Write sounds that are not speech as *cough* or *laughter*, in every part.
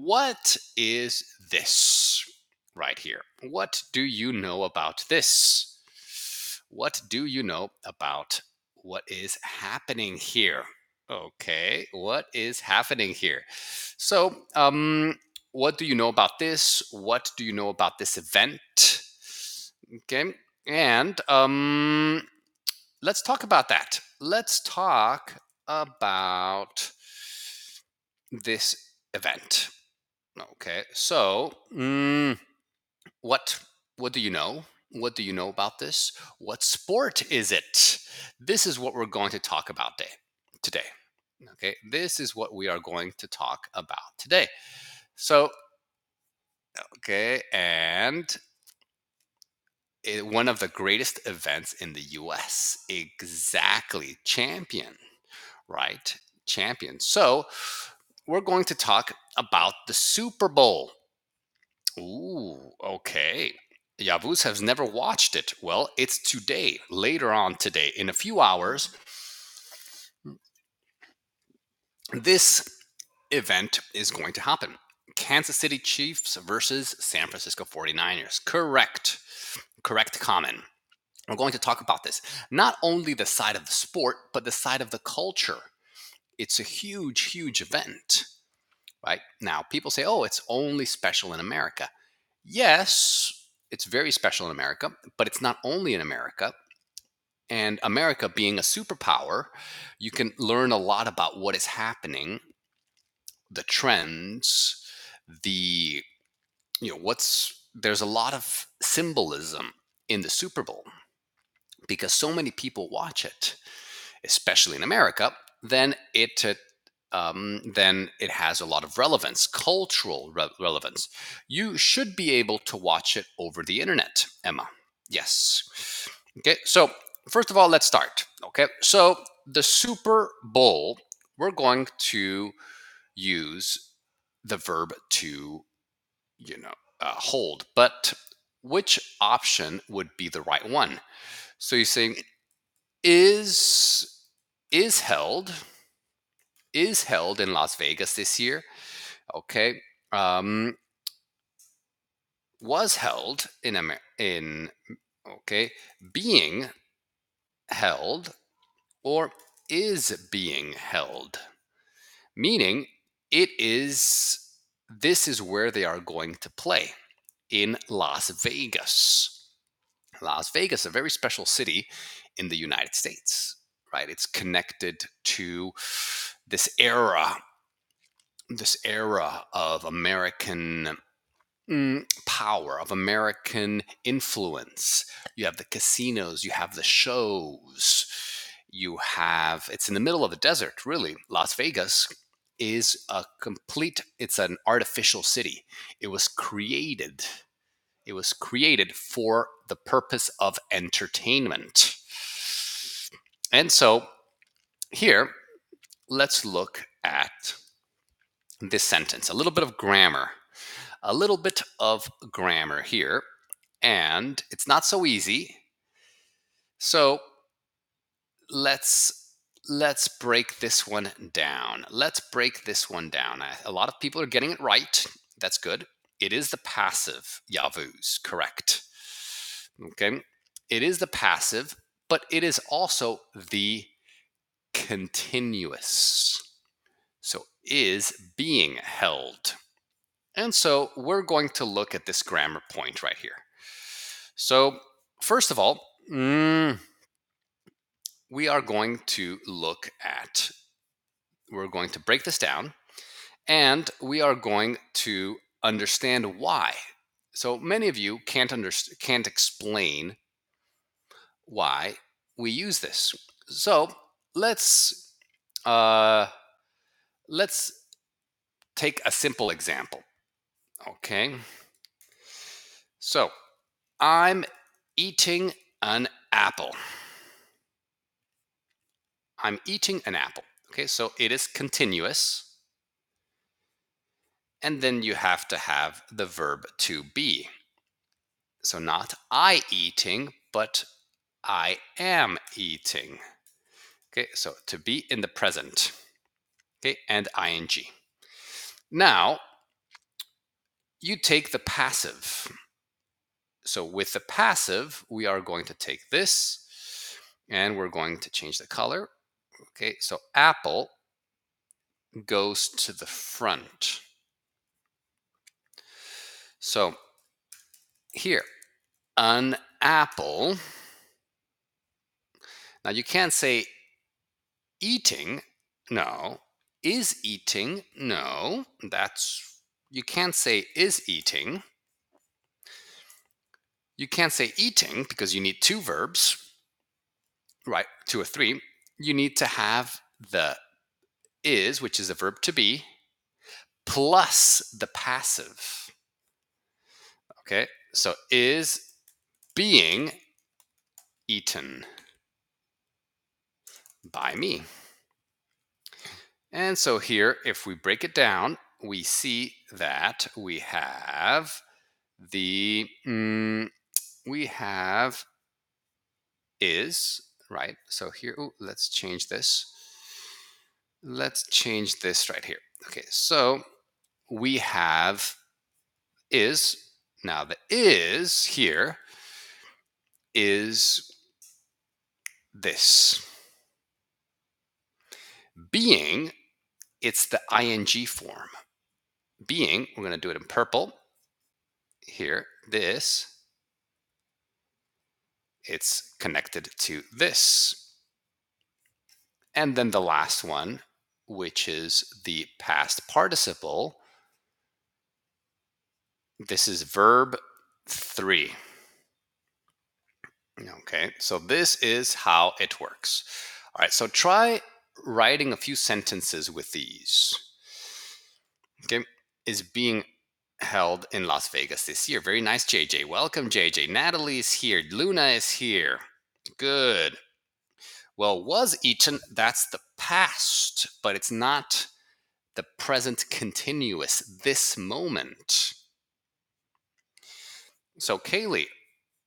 what is this right here? What do you know about this? What do you know about what is happening here? Okay, what is happening here? So, um, what do you know about this? What do you know about this event? Okay, and um, let's talk about that. Let's talk about this event. Okay, so mm, what what do you know? What do you know about this? What sport is it? This is what we're going to talk about day, today. Okay, this is what we are going to talk about today. So, okay, and it, one of the greatest events in the US. Exactly. Champion, right? Champion. So, we're going to talk about the Super Bowl. Ooh, okay. Yavuz has never watched it. Well, it's today, later on today, in a few hours. This event is going to happen. Kansas City Chiefs versus San Francisco 49ers. Correct. Correct comment. We're going to talk about this. Not only the side of the sport, but the side of the culture. It's a huge, huge event. Right? Now, people say, oh, it's only special in America. Yes, it's very special in America, but it's not only in America. And America being a superpower, you can learn a lot about what is happening, the trends, the, you know, what's, there's a lot of symbolism in the Super Bowl because so many people watch it, especially in America, then it um, then it has a lot of relevance, cultural re- relevance. You should be able to watch it over the internet, Emma. Yes. Okay, so first of all, let's start. Okay, so the Super Bowl, we're going to use the verb to, you know, uh, hold, but which option would be the right one? So you're saying is is held is held in Las Vegas this year. Okay. Um, was held in Amer- in okay being held or is being held meaning it is this is where they are going to play in Las Vegas Las Vegas a very special city in the United States right it's connected to this era, this era of American mm, power, of American influence. You have the casinos, you have the shows, you have, it's in the middle of the desert, really. Las Vegas is a complete, it's an artificial city. It was created. It was created for the purpose of entertainment. And so here, let's look at this sentence. A little bit of grammar. A little bit of grammar here. And it's not so easy. So let's let's break this one down. Let's break this one down. A lot of people are getting it right. That's good. It is the passive Yavuz, correct. Okay. It is the passive, but it is also the continuous. So is being held. And so we're going to look at this grammar point right here. So, first of all, mm, we are going to look at, we're going to break this down and we are going to understand why. So many of you can't understand, can't explain why we use this. So let's uh, let's take a simple example. Okay. So I'm eating an apple. I'm eating an apple. Okay, so it is continuous. And then you have to have the verb to be. So not I eating, but I am eating. Okay, so to be in the present. Okay, and ing. Now, you take the passive. So with the passive, we are going to take this and we're going to change the color. Okay, so apple goes to the front. So here, an apple. Now you can't say eating. No. Is eating? No. That's, you can't say is eating. You can't say eating because you need two verbs, right? Two or three. You need to have the is, which is a verb to be, plus the passive. Okay, so is being eaten by me. And so here, if we break it down, we see that we have the, mm, we have is, right? So here, ooh, let's change this. Let's change this right here. Okay, so we have is. Now the is here is this. Being, it's the ing form. Being, we're going to do it in purple. Here, this. It's connected to this. And then the last one, which is the past participle. This is verb three. Okay, so this is how it works. All right, so try writing a few sentences with these. Okay, is being held in Las Vegas this year. Very nice, JJ. Welcome, JJ. Natalie is here. Luna is here. Good. Well, was eaten, that's the past, but it's not the present continuous, this moment. So, Kaylee,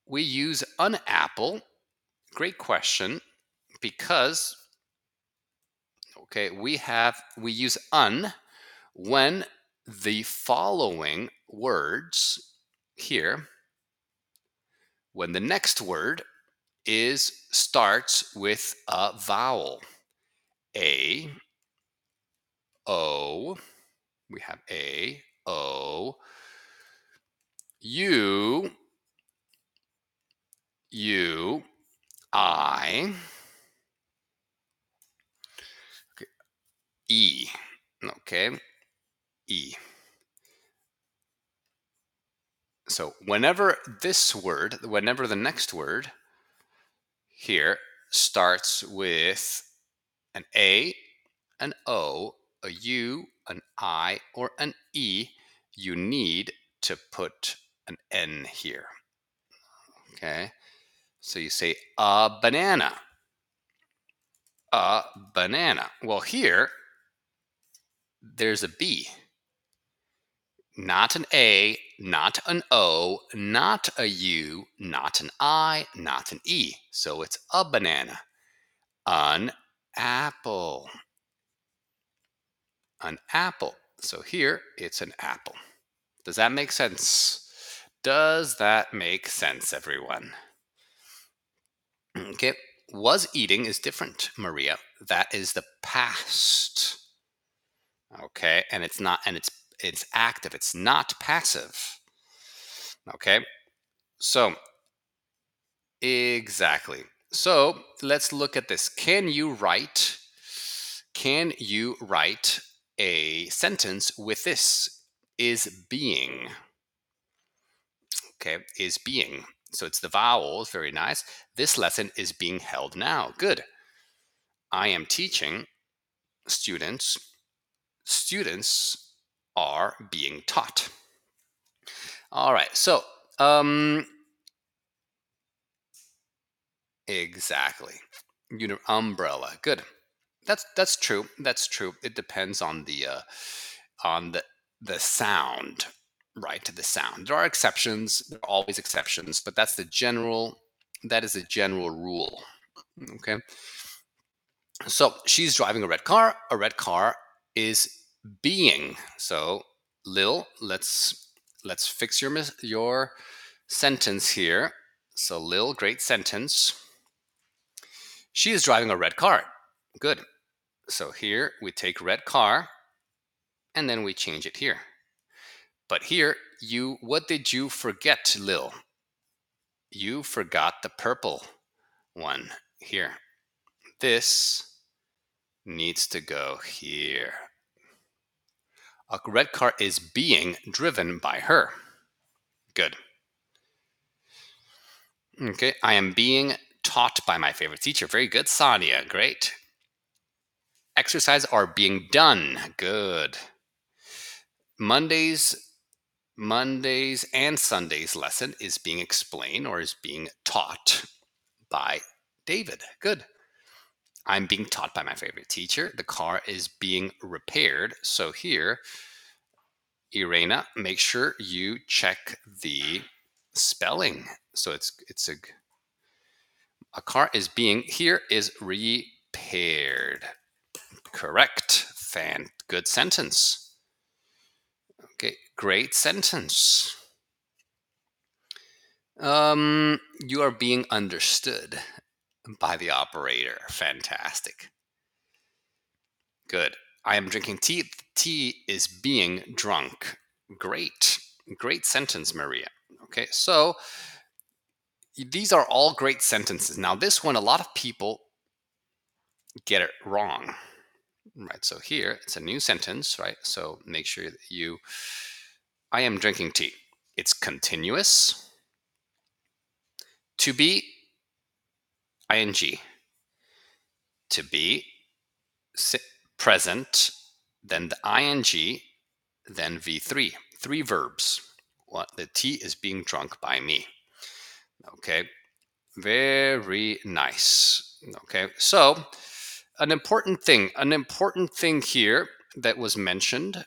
we use an apple. Great question, because okay, we have we use un when the following words here when the next word is starts with a vowel. A o we have a o u u i e okay e so whenever this word whenever the next word here starts with an A, an O, a U, an I, or an E, you need to put an N here. Okay, so you say a banana. A banana. Well, here, there's a B. Not an A, not an O, not a U, not an I, not an E. So it's a banana. An apple. An apple. So here it's an apple. Does that make sense? Does that make sense, everyone? Okay, was eating is different, Maria. That is the past. Okay, and it's not, and it's it's active. It's not passive. Okay, so exactly. So let's look at this. Can you write? Can you write a sentence with this? Is being. Okay, is being. So it's the vowels, very nice. This lesson is being held now. Good. I am teaching students. Students are being taught. All right, so um, exactly. Uni- umbrella. Good. That's that's true. That's true. It depends on the uh, on the the sound right to the sound. There are exceptions, there are always exceptions, but that's the general that is a general rule. Okay. So she's driving a red car. A red car is being. So Lil, let's let's fix your your sentence here. So Lil, great sentence. She is driving a red car. Good. So here we take red car and then we change it here. But here you what did you forget, Lil? You forgot the purple one here. This needs to go here. A red car is being driven by her. Good. Okay, I am being taught by my favorite teacher. Very good, Sadia. Great. Exercise are being done. Good. Mondays, Mondays and Sundays lesson is being explained or is being taught by David. Good. I'm being taught by my favorite teacher. The car is being repaired. So here, Irena, make sure you check the spelling. So it's it's a a car is being here is repaired. Correct. Fan good sentence. Okay, great sentence. Um, you are being understood by the operator. Fantastic. Good. I am drinking tea. Tea is being drunk. Great. Great sentence, Maria. Okay, so these are all great sentences. Now, this one, a lot of people get it wrong. Right, so here it's a new sentence, right? So make sure that you, I am drinking tea. It's continuous. To be, ing. To be, present, then the ing, then v3. Three verbs. What the tea is being drunk by me. Okay, very nice. Okay, so an important thing, an important thing here that was mentioned.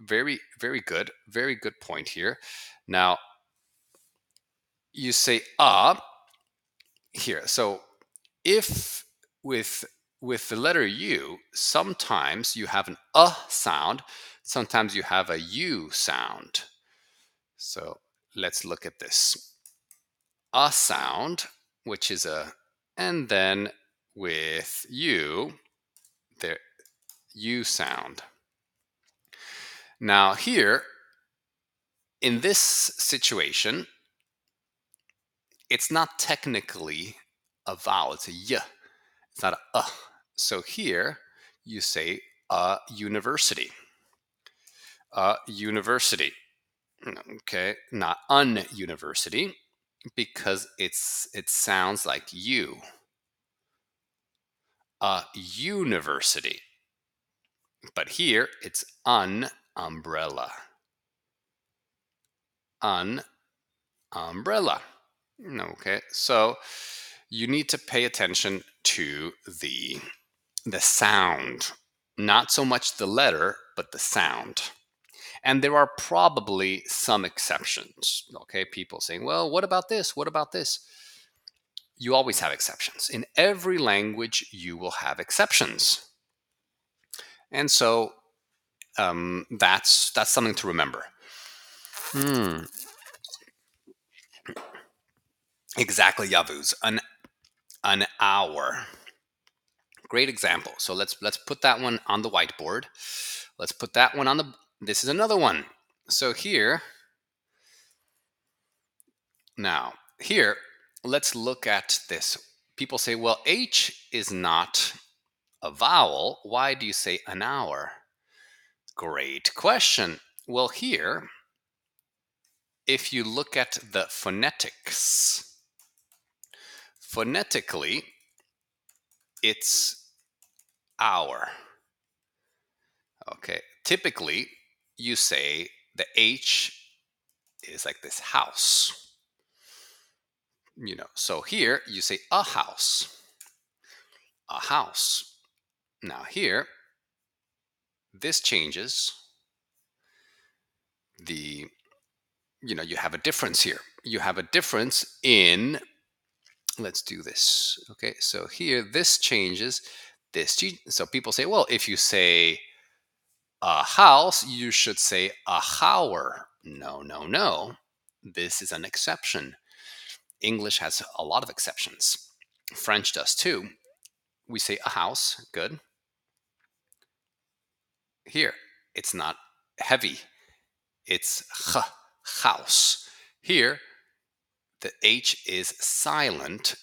Very, very good, very good point here. Now, you say ah here. So if with with the letter U, sometimes you have an uh sound, sometimes you have a U sound. So let's look at this. A sound, which is a, and then with U, there, U sound. Now here, in this situation, it's not technically a vowel, it's a y. It's not a uh. So here you say a university. A university. Okay, not un university because it's it sounds like you. A university. But here it's un umbrella. Un umbrella. Okay, so you need to pay attention to the the sound, not so much the letter, but the sound. And there are probably some exceptions. Okay, people saying, well, what about this? What about this? You always have exceptions. In every language, you will have exceptions. And so um, that's that's something to remember. Hmm. Exactly, Yavuz. An an hour. Great example. So let's let's put that one on the whiteboard. Let's put that one on the this is another one. So here now, here let's look at this. People say, well, H is not a vowel. Why do you say an hour? Great question. Well, here, if you look at the phonetics, Phonetically, it's hour. Okay, typically you say the H is like this house. You know, so here you say a house. A house. Now here, this changes the, you know, you have a difference here. You have a difference in let's do this. Okay, so here this changes this. So people say, well, if you say a house, you should say a hour. no, no, no. This is an exception. English has a lot of exceptions. French does too. We say a house, good. Here, it's not heavy. It's h, house. Here, the H is silent.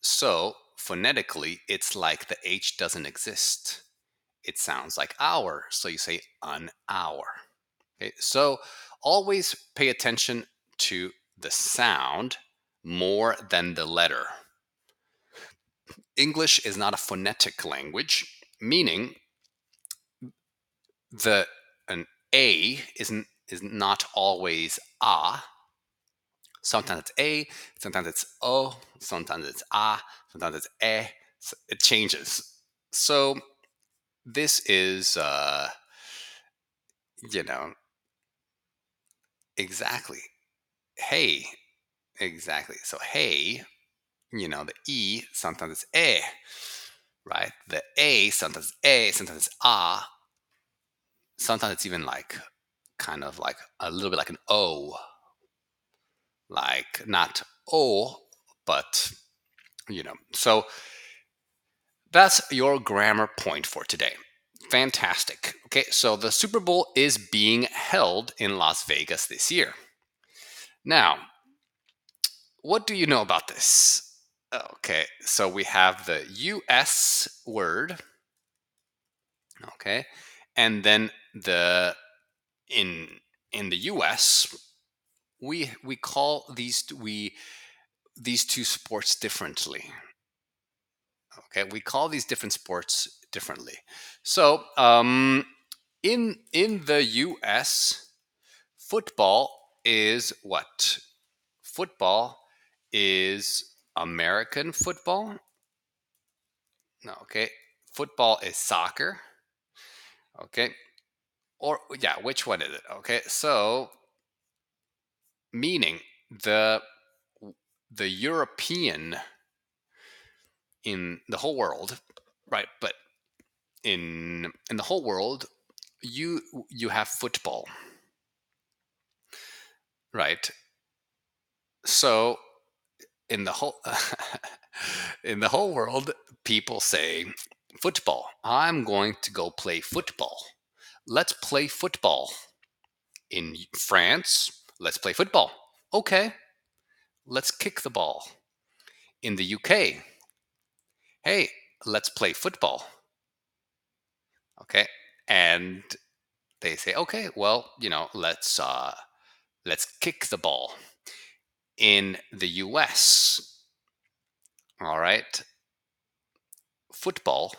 So phonetically, it's like the H doesn't exist. It sounds like hour. So you say an hour. Okay, so always pay attention to the sound more than the letter. English is not a phonetic language, meaning the an a isn't is not always a. Sometimes it's a, sometimes it's o, sometimes it's a, sometimes it's e. It changes. So this is, uh, you know, exactly. Hey, exactly. So hey, you know, the e sometimes it's e, right? The a sometimes a, sometimes it's a. Sometimes it's even like kind of like a little bit like an o, like not o, but you know. So that's your grammar point for today. Fantastic. Okay, so the Super Bowl is being held in Las Vegas this year. Now, what do you know about this? Okay, so we have the US word. Okay, and then the in in the US we we call these we these two sports differently. Okay, we call these different sports differently. So, um, in in the U.S., football is what? Football is American football. No, okay. Football is soccer. Okay. Or yeah, which one is it? Okay. So, meaning the the European in the whole world, right? But in in the whole world, you you have football, right? So in the whole *laughs* in the whole world, people say football. I'm going to go play football. Let's play football. In France, let's play football. Okay. Let's kick the ball. In the UK, hey, let's play football. Okay. And they say, okay, well, you know, let's uh let's kick the ball. In the US, all right, football,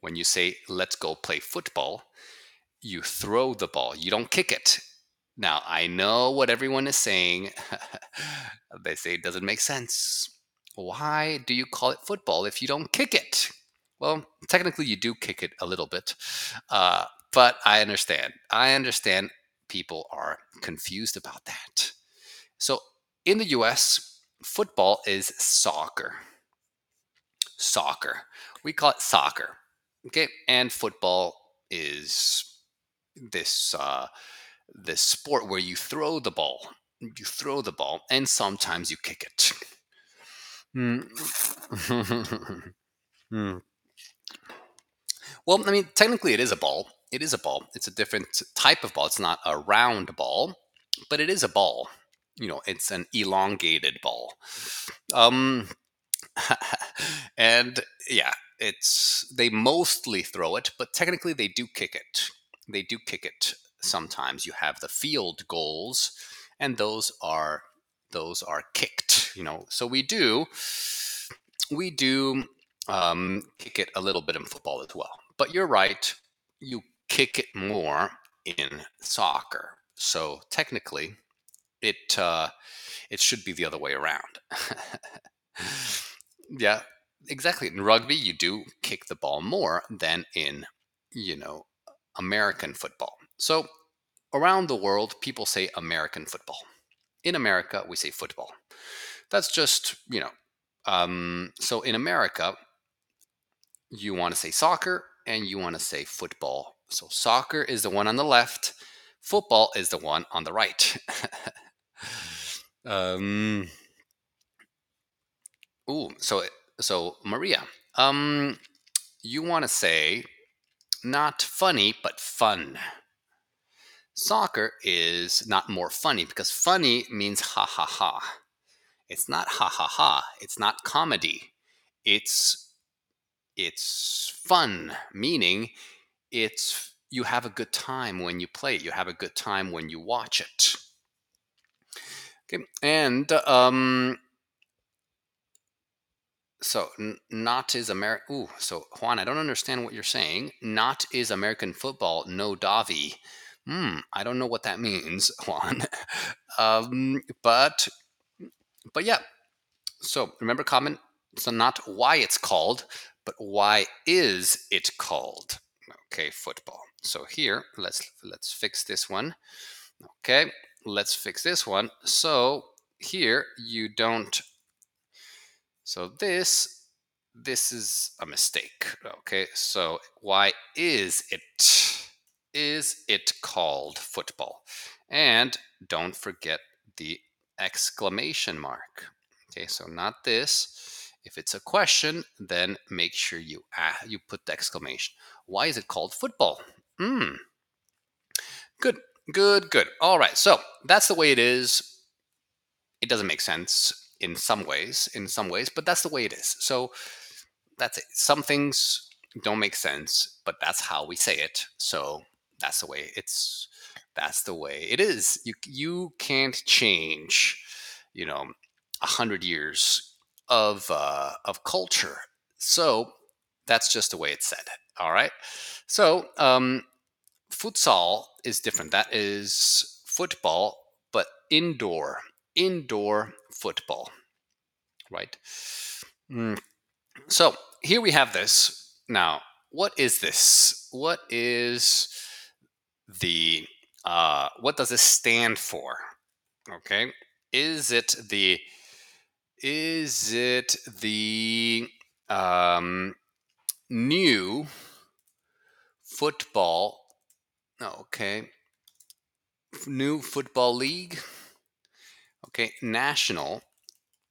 when you say let's go play football, you throw the ball. You don't kick it. Now, I know what everyone is saying. *laughs* they say it doesn't make sense. Why do you call it football if you don't kick it? Well, technically, you do kick it a little bit, uh, but I understand. I understand people are confused about that. So, in the US, football is soccer. Soccer. We call it soccer. Okay, and football is this uh, this sport where you throw the ball. You throw the ball, and sometimes you kick it. Hmm. *laughs* Hmm. Well, I mean, technically, it is a ball. It is a ball. It's a different type of ball. It's not a round ball, but it is a ball. You know, it's an elongated ball. Um, *laughs* and yeah, it's they mostly throw it, but technically they do kick it. They do kick it sometimes. You have the field goals, and those are those are kicked. You know, so we do we do um, kick it a little bit in football as well. But you're right, you kick it more in soccer. So technically, it uh, it should be the other way around. *laughs* yeah, exactly. In rugby, you do kick the ball more than in you know American football. So around the world, people say American football. In America, we say football. That's just you know. Um, so in America, you want to say soccer and you want to say football. So soccer is the one on the left, Football is the one on the right. *laughs* um, ooh, so so Maria, um, you want to say not funny but fun. Soccer is not more funny because funny means ha ha ha. It's not ha ha ha. It's not comedy. It's it's fun, meaning it's you have a good time when you play. It. You have a good time when you watch it. Okay, and um, so not is American. Ooh, so Juan, I don't understand what you're saying. Not is American football. No Davi. Hmm, I don't know what that means, *laughs* Juan. um, but but yeah. So remember, comment. So not why it's called, but why is it called? Okay, football. So here, let's let's fix this one. Okay, let's fix this one. So here you don't. So this this is a mistake. Okay, so why is it is it called football? And don't forget the exclamation mark. Okay, so not this. If it's a question, then make sure you ah, you put the exclamation. Why is it called football? Hmm. Good, good, good. All right. So that's the way it is. It doesn't make sense in some ways, in some ways, but that's the way it is. So that's it. Some things don't make sense, but that's how we say it. So that's the way it's that's the way it is. You you can't change, you know, a hundred years of uh, of culture. So that's just the way it's said. All right. So um, futsal is different. That is football, but indoor, indoor football, right? Mm. So here we have this. Now, what is this? What is the, uh, what does this stand for? Okay. Is it the, is it the um, new football Okay. New football league. Okay. National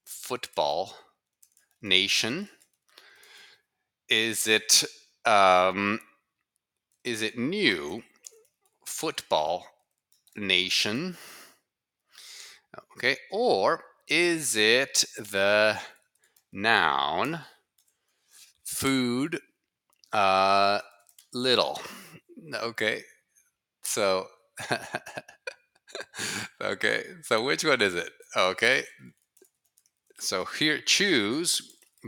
football nation. Is it um, is it new football nation? Okay. Or is it the noun food uh, little? Okay. So, *laughs* okay. So which one is it? Okay. So here, choose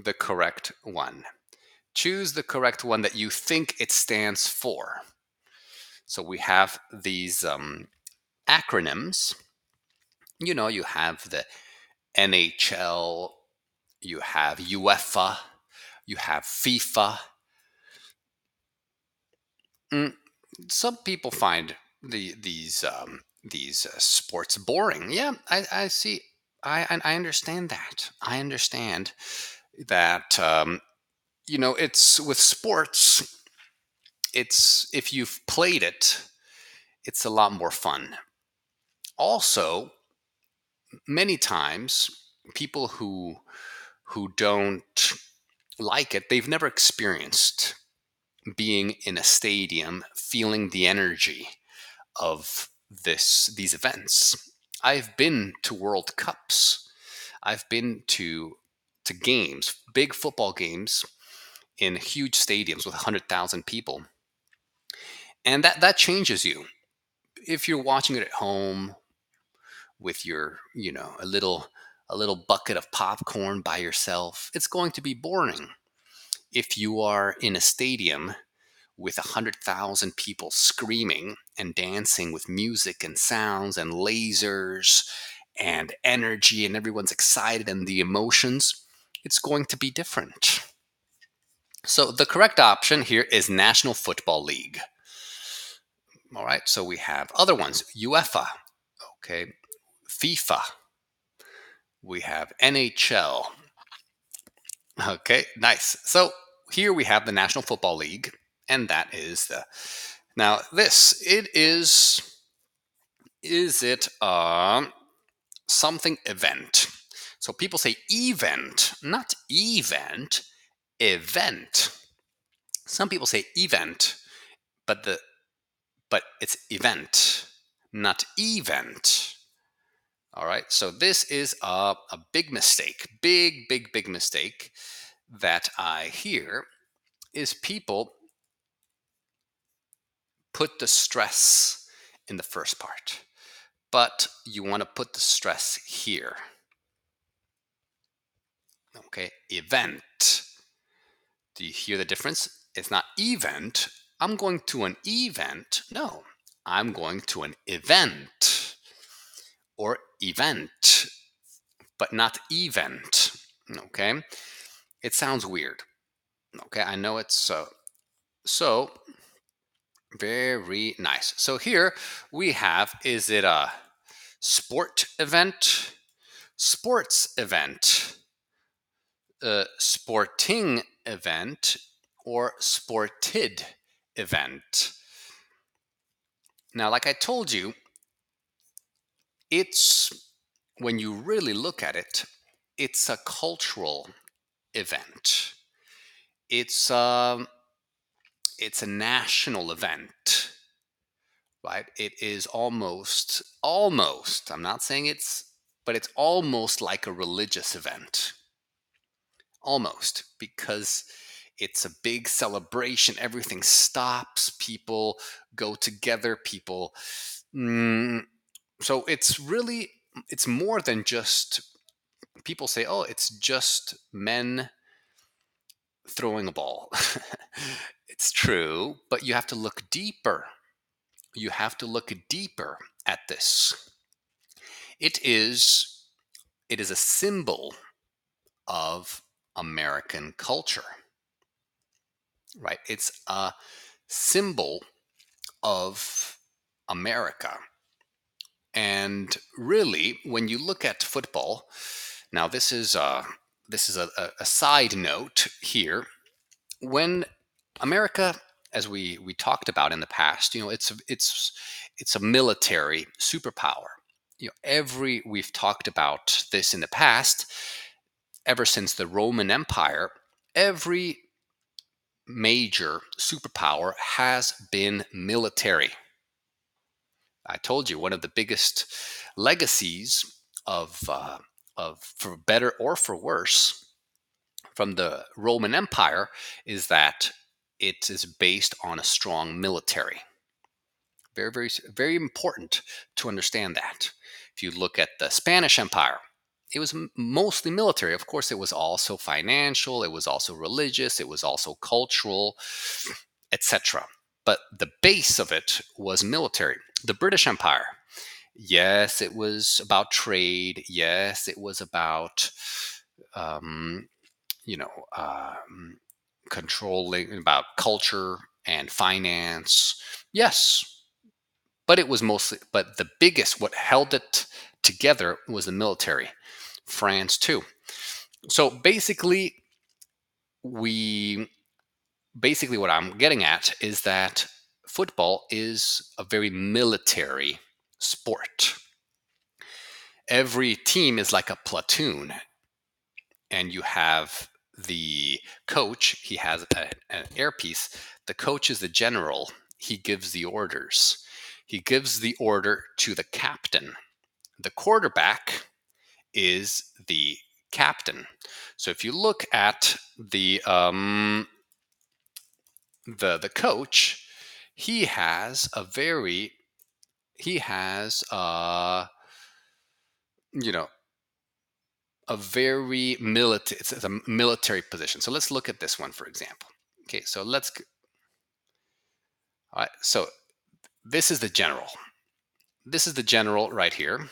the correct one. Choose the correct one that you think it stands for. So we have these um, acronyms. You know, you have the NHL, you have UEFA, you have FIFA. Mm, some people find the these um, these uh, sports boring. Yeah, I, I see. I I understand that. I understand that. Um, you know, it's with sports. It's if you've played it, it's a lot more fun. Also, many times people who who don't like it, they've never experienced being in a stadium, feeling the energy of this these events. I've been to World Cups. I've been to to games, big football games in huge stadiums with 100,000 people. And that that changes you. If you're watching it at home with your, you know, a little a little bucket of popcorn by yourself, it's going to be boring. If you are in a stadium with a 100,000 people screaming and dancing with music and sounds and lasers and energy, and everyone's excited and the emotions, it's going to be different. So, the correct option here is National Football League. All right, so we have other ones UEFA, okay, FIFA, we have NHL. Okay, nice. So, here we have the National Football League and that is the now this it is is it uh, something event? So people say event, not event, event. Some people say event, but the but it's event, not event. All right, so this is a, a big mistake, big, big, big mistake that I hear is people put the stress in the first part, but you want to put the stress here. Okay, event. Do you hear the difference? It's not event. I'm going to an event. No, I'm going to an event or event, but not event. Okay, it sounds weird. Okay, I know it's so. So, very nice. So here we have is it a sport event, sports event, a sporting event, or sported event? Now, like I told you, it's when you really look at it, it's a cultural event. It's a, it's a national event, right? It is almost, almost. I'm not saying it's, but it's almost like a religious event, almost because it's a big celebration. Everything stops. People go together. People. Mm, so it's really it's more than just people say oh it's just men throwing a ball *laughs* it's true but you have to look deeper you have to look deeper at this it is it is a symbol of american culture right it's a symbol of america and really, when you look at football, now this is uh, this is a, a side note here. When America, as we we talked about in the past, you know, it's it's it's a military superpower. You know, every we've talked about this in the past. Ever since the Roman Empire, every major superpower has been military. I told you one of the biggest legacies of uh, of for better or for worse from the Roman Empire is that it is based on a strong military. Very, very, very important to understand that. If you look at the Spanish Empire, it was mostly military. Of course, it was also financial, it was also religious, it was also cultural, etc. But the base of it was military the British Empire. Yes, it was about trade. Yes, it was about, um, you know, um, controlling about culture and finance. Yes, but it was mostly, but the biggest, what held it together was the military. France too. So basically, we basically what I'm getting at is that football is a very military sport. Every team is like a platoon, and you have the coach, he has a, an earpiece. The coach is the general, he gives the orders. He gives the order to the captain. The quarterback is the captain. So if you look at the um, the the coach, he has a very he has uh you know a very military it's a military position. So let's look at this one for example. Okay so let's all right so this is the general. This is the general right here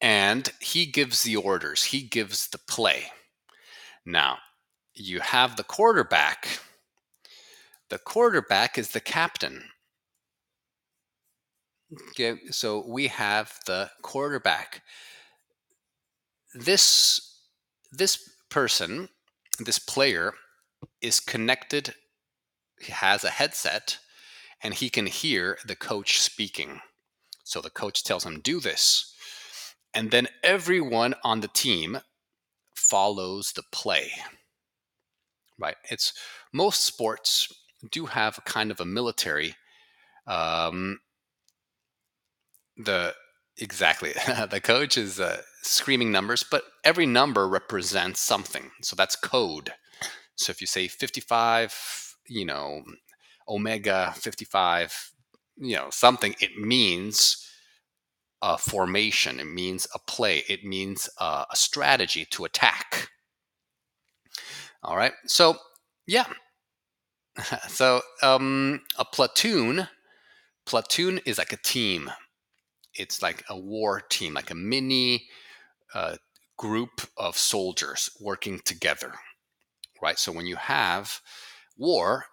and he gives the orders he gives the play now you have the quarterback the quarterback is the captain. Okay, so we have the quarterback. This this person, this player, is connected. He has a headset, and he can hear the coach speaking. So the coach tells him, do this. And then everyone on the team follows the play. Right? It's most sports do have kind of a military um, the exactly *laughs* the coach is uh, screaming numbers but every number represents something so that's code so if you say 55 you know omega 55 you know something it means a formation it means a play it means uh, a strategy to attack all right so yeah *laughs* so um, a platoon platoon is like a team it's like a war team, like a mini uh, group of soldiers working together, right? So when you have war,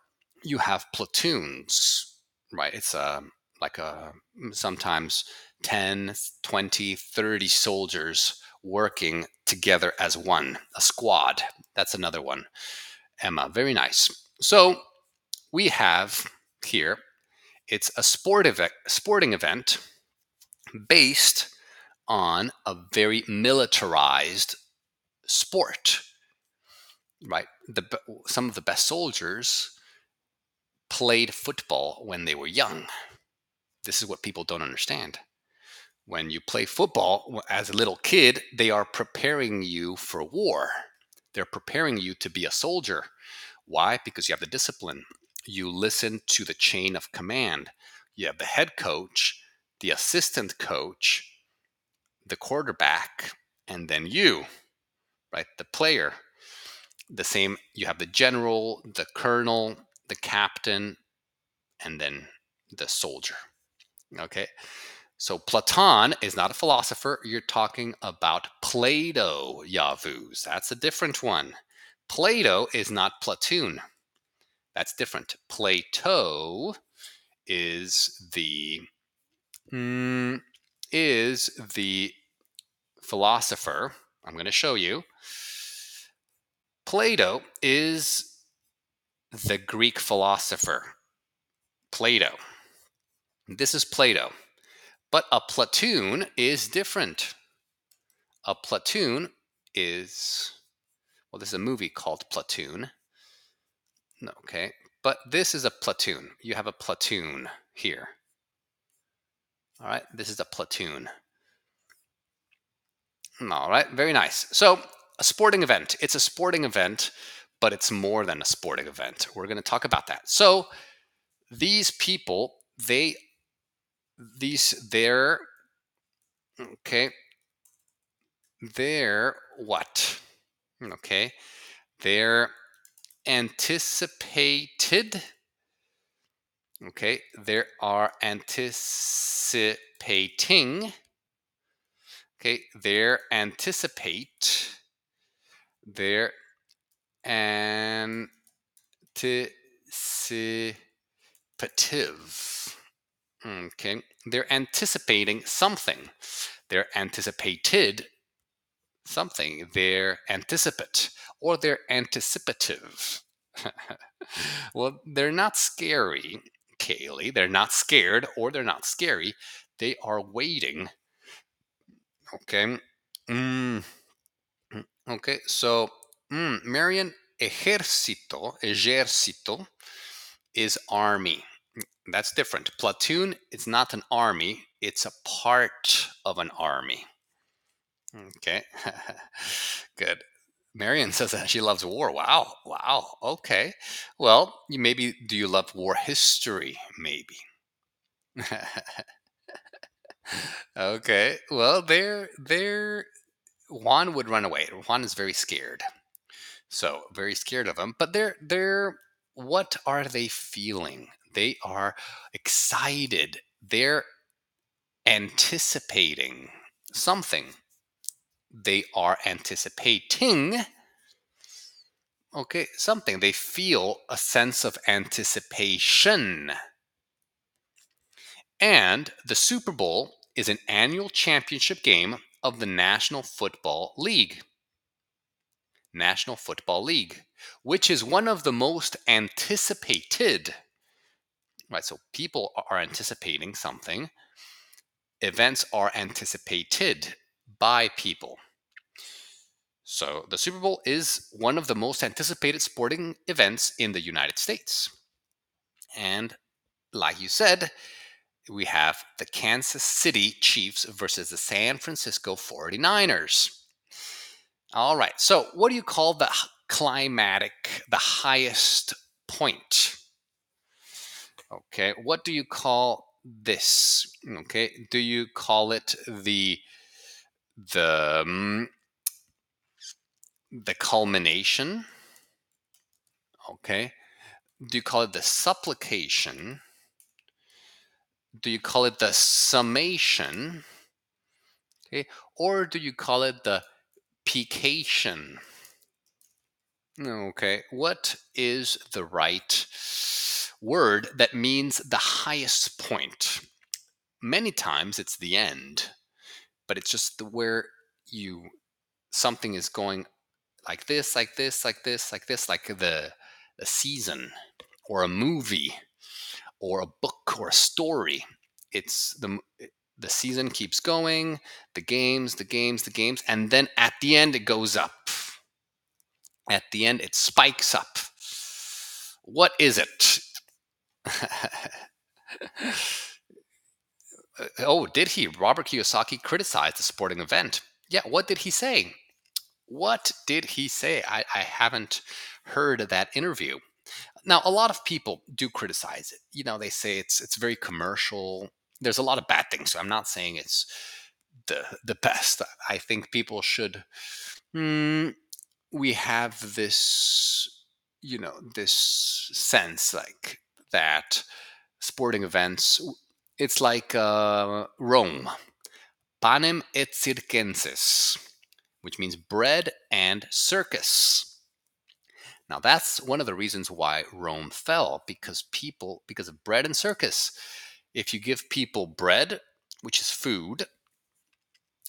you have platoons, right? It's a um, like a sometimes 10, 20, 30 soldiers working together as one, a squad. That's another one. Emma, very nice. So we have here, it's a sport sporting event based on a very militarized sport right the some of the best soldiers played football when they were young this is what people don't understand when you play football as a little kid they are preparing you for war they're preparing you to be a soldier why because you have the discipline you listen to the chain of command you have the head coach the assistant coach, the quarterback, and then you, right? The player. The same, you have the general, the colonel, the captain, and then the soldier. Okay. So Platon is not a philosopher. You're talking about Plato, Yavuz. That's a different one. Plato is not platoon. That's different. Plato is the mm, is the philosopher. I'm going to show you. Plato is the Greek philosopher. Plato. This is Plato. But a platoon is different. A platoon is, well, this is a movie called Platoon. No, Okay. But this is a platoon. You have a platoon here. All right, this is a platoon. All right, very nice. So, a sporting event. It's a sporting event, but it's more than a sporting event. We're going to talk about that. So, these people, they, these, they're, okay, they're what? Okay, they're anticipated Okay, there are anticipating. Okay, there anticipate. There anticipative. Okay, they're anticipating something. They're anticipated something. They're anticipate or they're anticipative. *laughs* well, they're not scary Kaylee. They're not scared or they're not scary. They are waiting. Okay. Mm. okay. So, mm, Marian, ejército, ejército is army. That's different. Platoon is not an army, it's a part of an army. Okay. *laughs* Good. Marion *laughs* says that she loves war. Wow. Wow. Okay. Well, you maybe do you love war history? Maybe. *laughs* okay. Well, there there Juan would run away. Juan is very scared. So, very scared of him. But they're they're what are they feeling? They are excited. They're anticipating something. They are anticipating okay something. They feel a sense of anticipation. And the super bowl is an annual championship game of the national football league. National football league which is one of the most anticipated right so people are anticipating something events are anticipated by people. So the Super Bowl is one of the most anticipated sporting events in the United States. And like you said, we have the Kansas City Chiefs versus the San Francisco 49ers. All right. So, what do you call the climatic, the highest point? Okay. What do you call this? Okay. Do you call it the the um, the culmination? Okay. Do you call it the supplication? Do you call it the summation? Okay. Or do you call it the pication? Okay. What is the right word that means the highest point? Many times it's the end, but it's just the where you something is going like this, like this, like this, like this, like the a season or a movie or a book or a story. It's the the season keeps going, the games, the games, the games, and then at the end it goes up. At the end it spikes up. What is it? *laughs* oh, did he? Robert Kiyosaki criticized the sporting event. Yeah, what did he say? What did he say? I, I haven't heard that interview. Now, a lot of people do criticize it. You know, they say it's it's very commercial. There's a lot of bad things. So I'm not saying it's the the *laughs* best. I think people should. Mm, we have this, you know, this sense like that sporting events. It's like uh, Rome, panem et circenses, which means bread and circus. Now, that's one of the reasons why Rome fell because people, because of bread and circus. If you give people bread, which is food,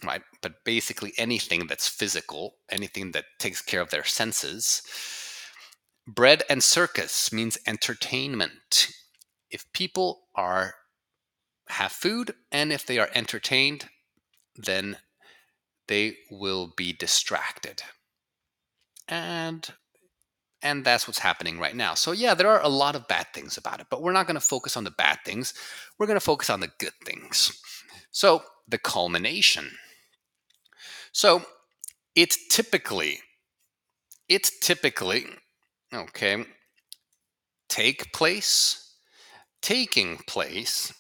right, but basically anything that's physical, anything that takes care of their senses, bread and circus means entertainment. If people are have food and if they are entertained, then they will be distracted. And and that's what's happening right now. So, yeah, there are a lot of bad things about it, but we're not going to focus on the bad things. We're going to focus on the good things. So, the culmination. So, it typically, it typically, okay, take place, taking place,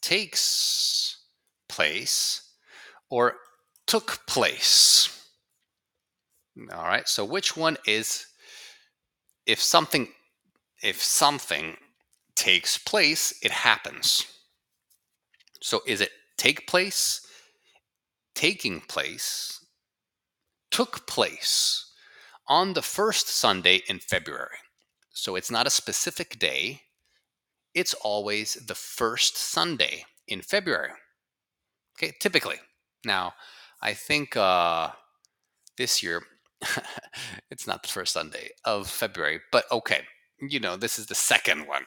takes place, or took place. All right, so which one is if something if something takes place, it happens. So is it take place, taking place, took place on the first Sunday in February? So it's not a specific day, it's always the first Sunday in February. Okay, typically. Now, I think uh, this year *laughs* it's not the first Sunday of February, but okay, you know, this is the second one.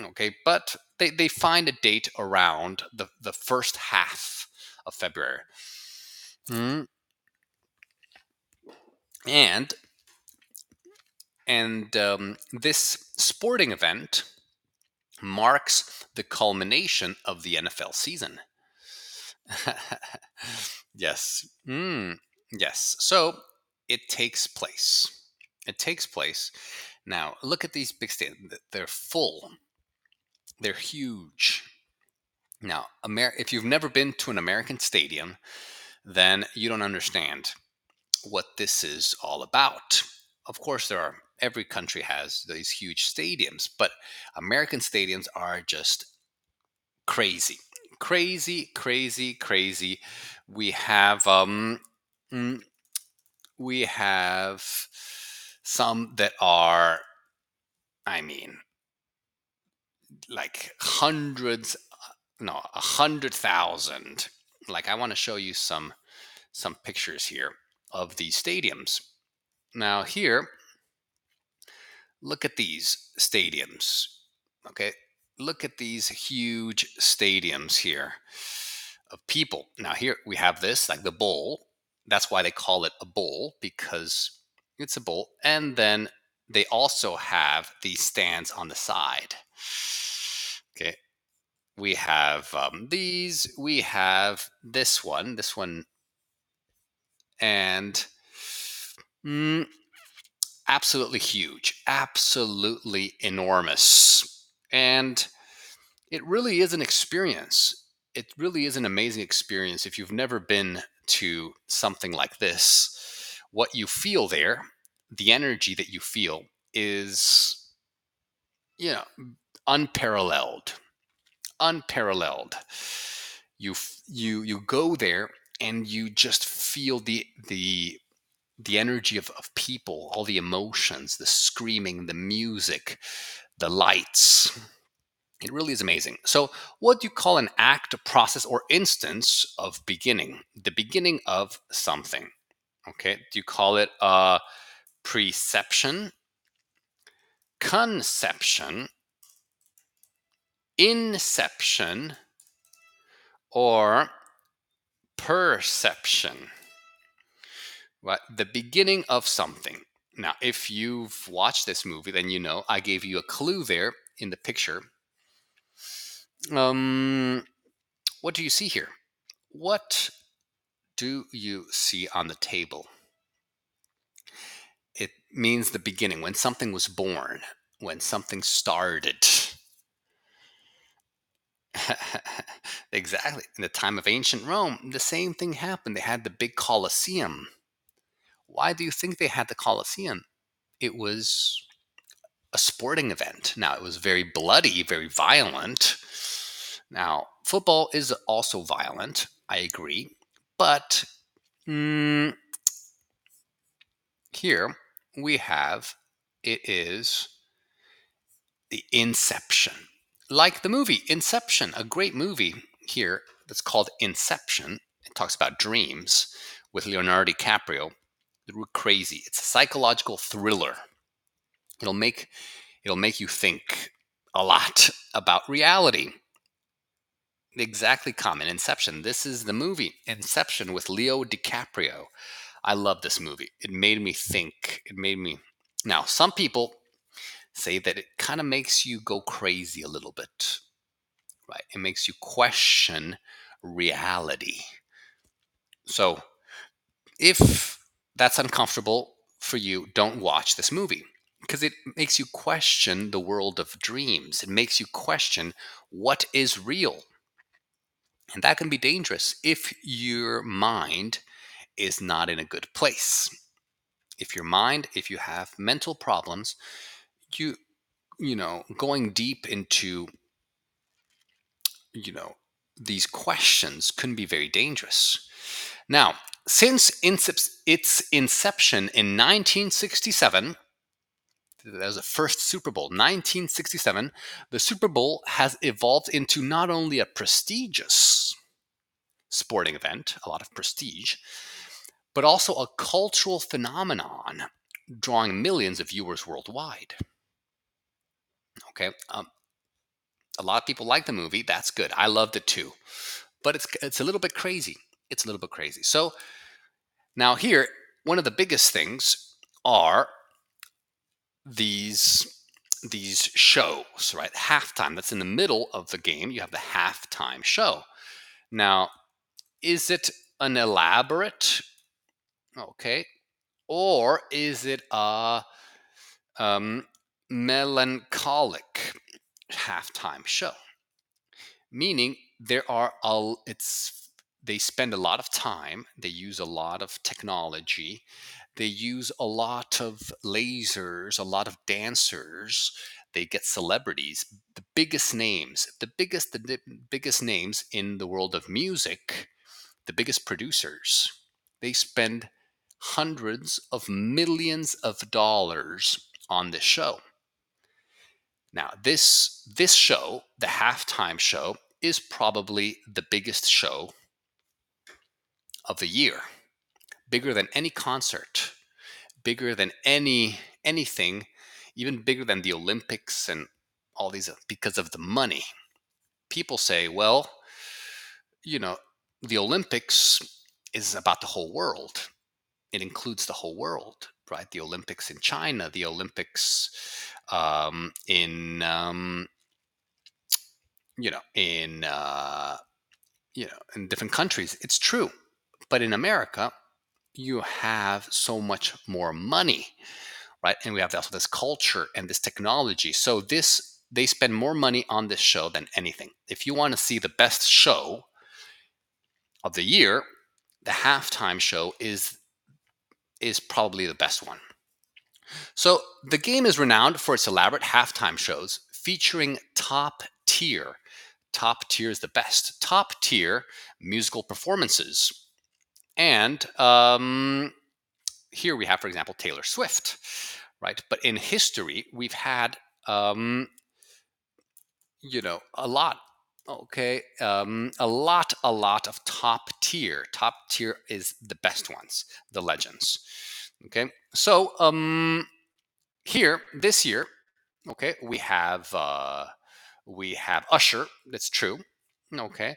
Okay, but they, they find a date around the, the first half of February. Mm. And and um, this sporting event marks the culmination of the NFL season. *laughs* yes. Mm. Yes. So it takes place. It takes place. Now, look at these big stadiums. They're full. They're huge. Now, Amer- if you've never been to an American stadium, then you don't understand what this is all about. Of course, there are every country has these huge stadiums, but American stadiums are just crazy, crazy, crazy, crazy. We have um, mm, we have some that are, I mean, like hundreds, no, a hundred thousand. Like I want to show you some some pictures here of these stadiums. Now here, look at these stadiums. Okay, look at these huge stadiums here of people. Now, here we have this, like the bowl. That's why they call it a bowl because it's a bowl. And then they also have these stands on the side. Okay. We have um, these, we have this one, this one, and mm, absolutely huge, absolutely enormous. And it really is an experience. It really is an amazing experience. If you've never been to something like this, what you feel there, the energy that you feel is, you know, unparalleled. Unparalleled. You you you go there and you just feel the the the energy of, of people, all the emotions, the screaming, the music, the lights. It really is amazing. So, what do you call an act, a process, or instance of beginning? The beginning of something. Okay. Do you call it uh, a preception, conception, inception, or perception? Right? The beginning of something. Now, if you've watched this movie, then you know I gave you a clue there in the picture. Um, what do you see here? What do you see on the table? It means the beginning, when something was born, when something started. *laughs* exactly. In the time of ancient Rome, the same thing happened. They had the big Colosseum. Why do you think they had the Colosseum? It was a sporting event. Now, it was very bloody, very violent. Now, football is also violent, I agree. But mm, here we have it is the inception. Like the movie Inception, a great movie here that's called Inception. It talks about dreams with Leonardo DiCaprio. They're crazy. It's a psychological thriller. It'll make it'll make you think a lot *laughs* about reality. Exactly common. Inception. This is the movie Inception with Leo DiCaprio. I love this movie. It made me think. It made me. Now, some people say that it kind of makes you go crazy a little bit, right? It makes you question reality. So, if that's uncomfortable for you, don't watch this movie because it makes you question the world of dreams. It makes you question what is real. And that can be dangerous if your mind is not in a good place. If your mind, if you have mental problems, you you know, going deep into you know, these questions can be very dangerous. Now, since its inception in 1967, that was the first Super Bowl, 1967, the Super Bowl has evolved into not only a prestigious sporting event, a lot of prestige, but also a cultural phenomenon drawing millions of viewers worldwide. Okay, um, a lot of people like the movie. That's good. I loved it too, but it's it's a little bit crazy. It's a little bit crazy. So now here, one of the biggest things are these these shows, right? Halftime. That's in the middle of the game. You have the halftime show. Now, is it an elaborate okay or is it a um, melancholic halftime show meaning there are all it's they spend a lot of time they use a lot of technology they use a lot of lasers a lot of dancers they get celebrities the biggest names the biggest the biggest names in the world of music the biggest producers they spend hundreds of millions of dollars on this show now this this show the halftime show is probably the biggest show of the year bigger than any concert bigger than any anything even bigger than the olympics and all these because of the money. People say, well, you know, the Olympics is about the whole world. It includes the whole world, right? The Olympics in China, the Olympics um, in, um, you know, in, uh, you know, in different countries. It's true. But in America, you have so much more money, right? And we have also this culture and this technology. So this they spend more money on this show than anything. If you want to see the best show of the year, the halftime show is is probably the best one. So the game is renowned for its elaborate halftime shows featuring top tier, top tier is the best, top tier musical performances. And um, here we have, for example, Taylor Swift, right? But in history, we've had, um, you know, a lot. Okay, um, a lot, a lot of top tier. Top tier is the best ones, the legends. Okay, so um, here this year, okay, we have uh, we have Usher. That's true. Okay.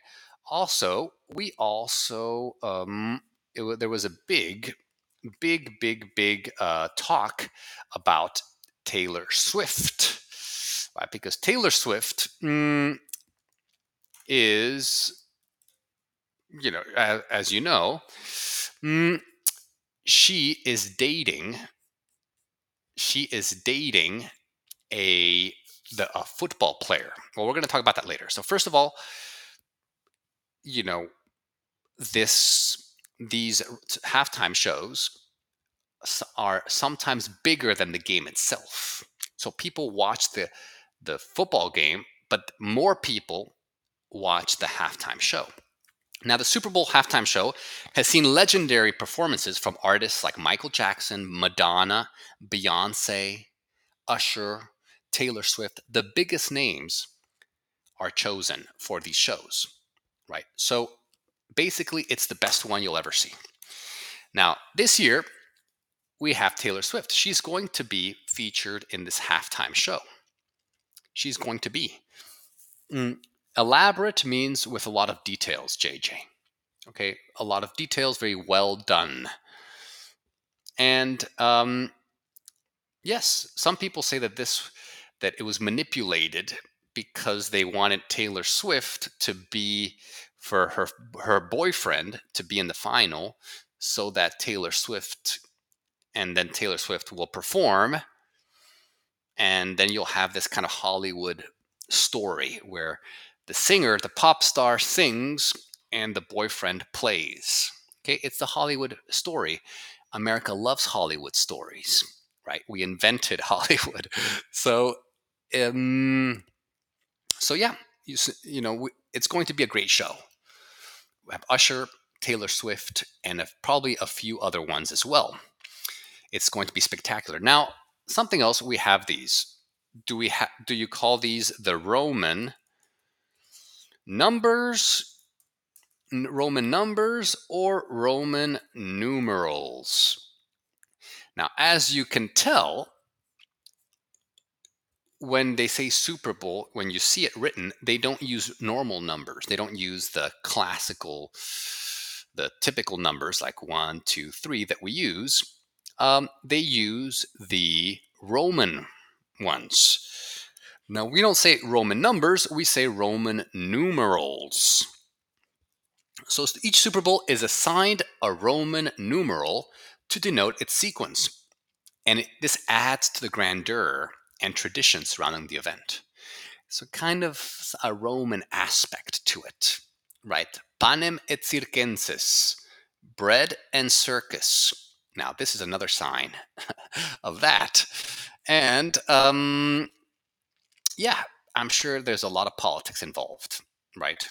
Also, we also um, it, there was a big, big, big, big uh, talk about Taylor Swift? Because Taylor Swift mm, is, you know, as, as you know, mm, she is dating. She is dating a the a football player. Well, we're going to talk about that later. So first of all, you know, this these halftime shows are sometimes bigger than the game itself. So people watch the the football game, but more people watch the halftime show. Now, the Super Bowl halftime show has seen legendary performances from artists like Michael Jackson, Madonna, Beyonce, Usher, Taylor Swift. The biggest names are chosen for these shows, right? So basically, it's the best one you'll ever see. Now, this year, we have Taylor Swift. She's going to be featured in this halftime show. She's going to be. Mm, elaborate means with a lot of details, JJ. Okay, a lot of details, very well done. And um, yes, some people say that this that it was manipulated because they wanted Taylor Swift to be for her her boyfriend to be in the final so that Taylor Swift and then Taylor Swift will perform and then you'll have this kind of Hollywood story where the singer, the pop star sings and the boyfriend plays. Okay, it's the Hollywood story. America loves Hollywood stories, right? We invented *laughs* Hollywood. So um so yeah, you, you know, it's going to be a great show. We have Usher, Taylor Swift, and a, probably a few other ones as well. It's going to be spectacular. Now, something else we have these. Do we have? Do you call these the Roman numbers, Roman numbers, or Roman numerals? Now, as you can tell, when they say Super Bowl, when you see it written, they don't use normal numbers. They don't use the classical, the typical numbers like one, two, three that we use. Um, they use the Roman ones. Now, we don't say Roman numbers, we say Roman numerals. So each Super Bowl is assigned a Roman numeral to denote its sequence. And it, this adds to the grandeur and tradition surrounding the event. So, kind of a Roman aspect to it, right? Panem et circenses, bread and circus. Now, this is another sign *laughs* of that. And um, yeah, I'm sure there's a lot of politics involved, right?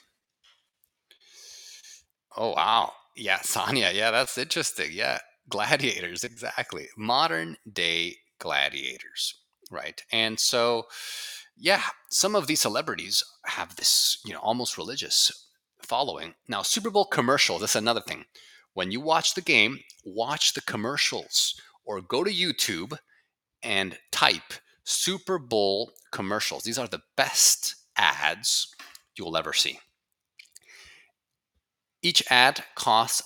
Oh, wow. Yeah, *laughs* Sonia. Yeah, that's interesting. Yeah, gladiators, exactly. Modern day gladiators right? And so, yeah, some of these celebrities have this, you know, almost religious following. Now, Super Bowl commercials, that's another thing. When you watch the game, watch the commercials or go to YouTube and type Super Bowl commercials. These are the best ads you'll ever see. Each ad costs,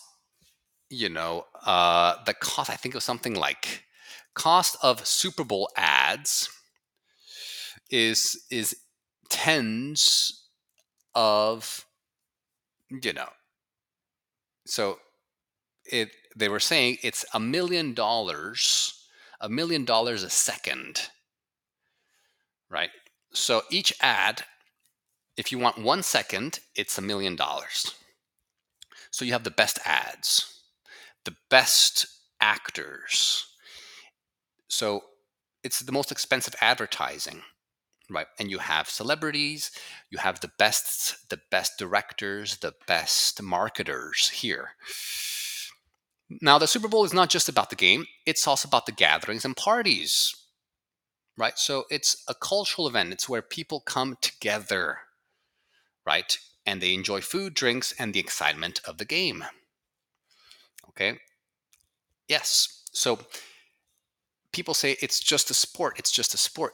you know, uh, the cost, I think, of something like cost of Super Bowl ads is is tens of you know so it they were saying it's a million dollars a million dollars a second right? So each ad if you want one second it's a million dollars. So you have the best ads the best actors. So it's the most expensive advertising right? And you have celebrities you have the best the best directors the best marketers here. Now the super bowl is not just about the game it's also about the gatherings and parties right? So it's a cultural event. It's where people come together right? And they enjoy food drinks and the excitement of the game. Okay? Yes. So people say it's just a sport. It's just a sport.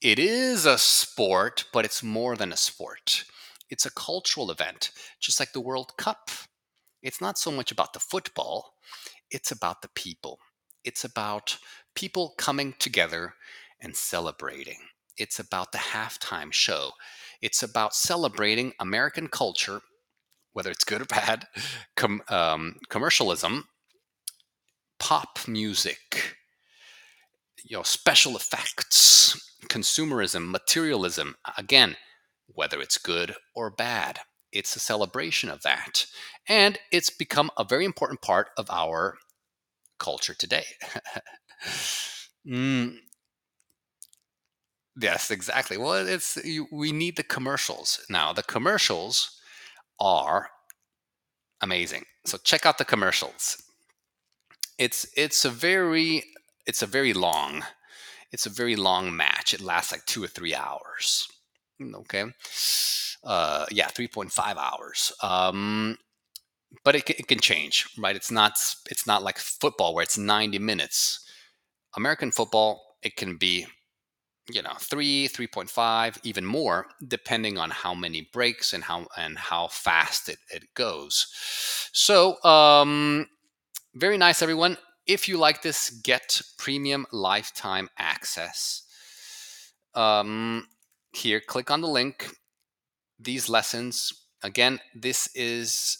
It is a sport, but it's more than a sport. It's a cultural event, just like the World Cup. It's not so much about the football, it's about the people. It's about people coming together and celebrating. It's about the halftime show. It's about celebrating American culture, whether it's good or bad, com- um, commercialism, pop music, you know, special effects, consumerism, materialism. Again, whether it's good or bad, it's a celebration of that. And it's become a very important part of our culture today. *laughs* mm, yes, exactly. Well, it's we need the commercials. Now, the commercials are amazing. So check out the commercials. It's it's a very it's a very long it's a very long match. It lasts like two or three hours. Mm, okay. Uh, yeah, 3.5 hours. Um, but it, it can change, right? It's not it's not like football where it's 90 minutes. American football, it can be, you know, three, 3.5, even more, depending on how many breaks and how and how fast it, it goes. So um very nice, everyone if you like this, get premium lifetime access. Um, here, click on the link. These lessons, again, this is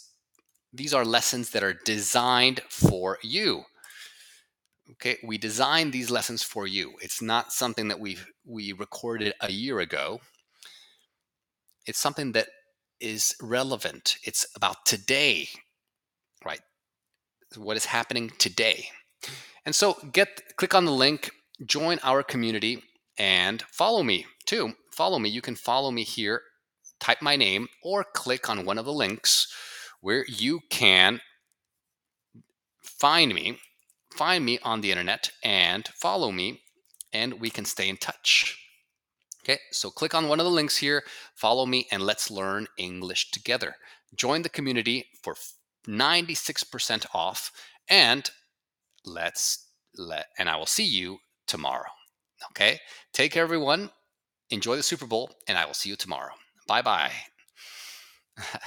these are lessons that are designed for you. Okay, we designed these lessons for you. It's not something that we we recorded a year ago. It's something that is relevant. It's about today, right? What is happening today. And so get click on the link, join our community, and follow me too. Follow me. You can follow me here, type my name, or click on one of the links where you can find me, find me on the internet and follow me, and we can stay in touch. Okay, so click on one of the links here, follow me, and let's learn English together. Join the community for 96% off and let's let and I will see you tomorrow. Okay? Take care everyone. Enjoy the Super Bowl and I will see you tomorrow. Bye-bye. *laughs*